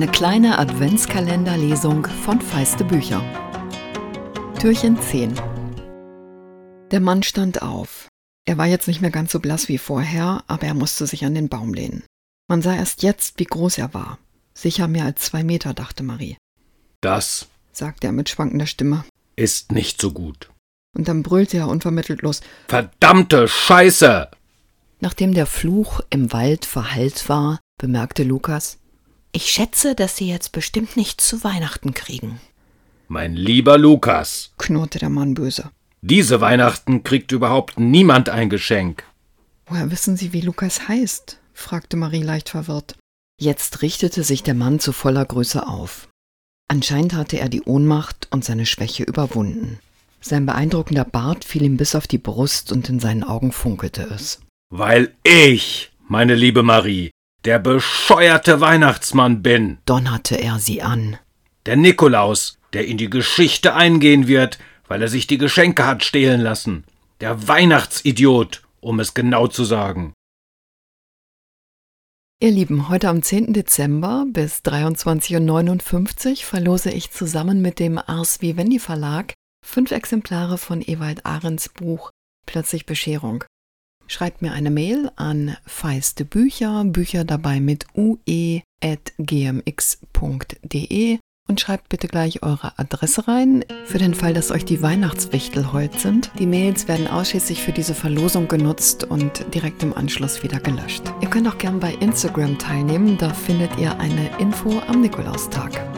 kleine Adventskalenderlesung von Feiste Bücher. Türchen 10 Der Mann stand auf. Er war jetzt nicht mehr ganz so blass wie vorher, aber er musste sich an den Baum lehnen. Man sah erst jetzt, wie groß er war. Sicher mehr als zwei Meter, dachte Marie. Das, sagte er mit schwankender Stimme. Ist nicht so gut. Und dann brüllte er unvermittelt los. Verdammte Scheiße! Nachdem der Fluch im Wald verhallt war, bemerkte Lukas, ich schätze, dass Sie jetzt bestimmt nichts zu Weihnachten kriegen. Mein lieber Lukas, knurrte der Mann böse. Diese Weihnachten kriegt überhaupt niemand ein Geschenk. Woher wissen Sie, wie Lukas heißt? fragte Marie leicht verwirrt. Jetzt richtete sich der Mann zu voller Größe auf. Anscheinend hatte er die Ohnmacht und seine Schwäche überwunden. Sein beeindruckender Bart fiel ihm bis auf die Brust und in seinen Augen funkelte es. Weil ich, meine liebe Marie, der bescheuerte Weihnachtsmann bin, donnerte er sie an. Der Nikolaus, der in die Geschichte eingehen wird, weil er sich die Geschenke hat stehlen lassen. Der Weihnachtsidiot, um es genau zu sagen. Ihr Lieben, heute am 10. Dezember bis 23.59 Uhr verlose ich zusammen mit dem Ars Vivendi Verlag fünf Exemplare von Ewald Ahrens Buch Plötzlich Bescherung. Schreibt mir eine Mail an feiste Bücher, Bücher dabei mit ue.gmx.de und schreibt bitte gleich eure Adresse rein, für den Fall, dass euch die Weihnachtswichtel heute sind. Die Mails werden ausschließlich für diese Verlosung genutzt und direkt im Anschluss wieder gelöscht. Ihr könnt auch gern bei Instagram teilnehmen, da findet ihr eine Info am Nikolaustag.